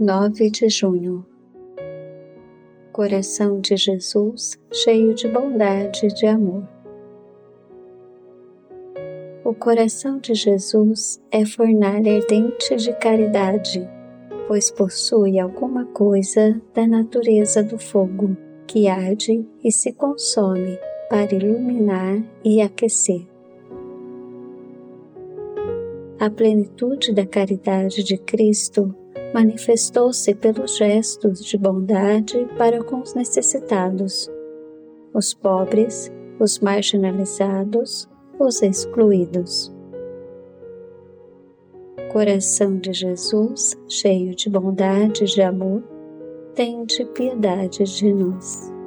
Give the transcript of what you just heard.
9 de junho. Coração de Jesus, cheio de bondade e de amor. O coração de Jesus é fornalha ardente de caridade, pois possui alguma coisa da natureza do fogo, que arde e se consome para iluminar e aquecer. A plenitude da caridade de Cristo manifestou-se pelos gestos de bondade para com os necessitados, os pobres, os marginalizados, os excluídos. Coração de Jesus, cheio de bondade e de amor, tende piedade de nós.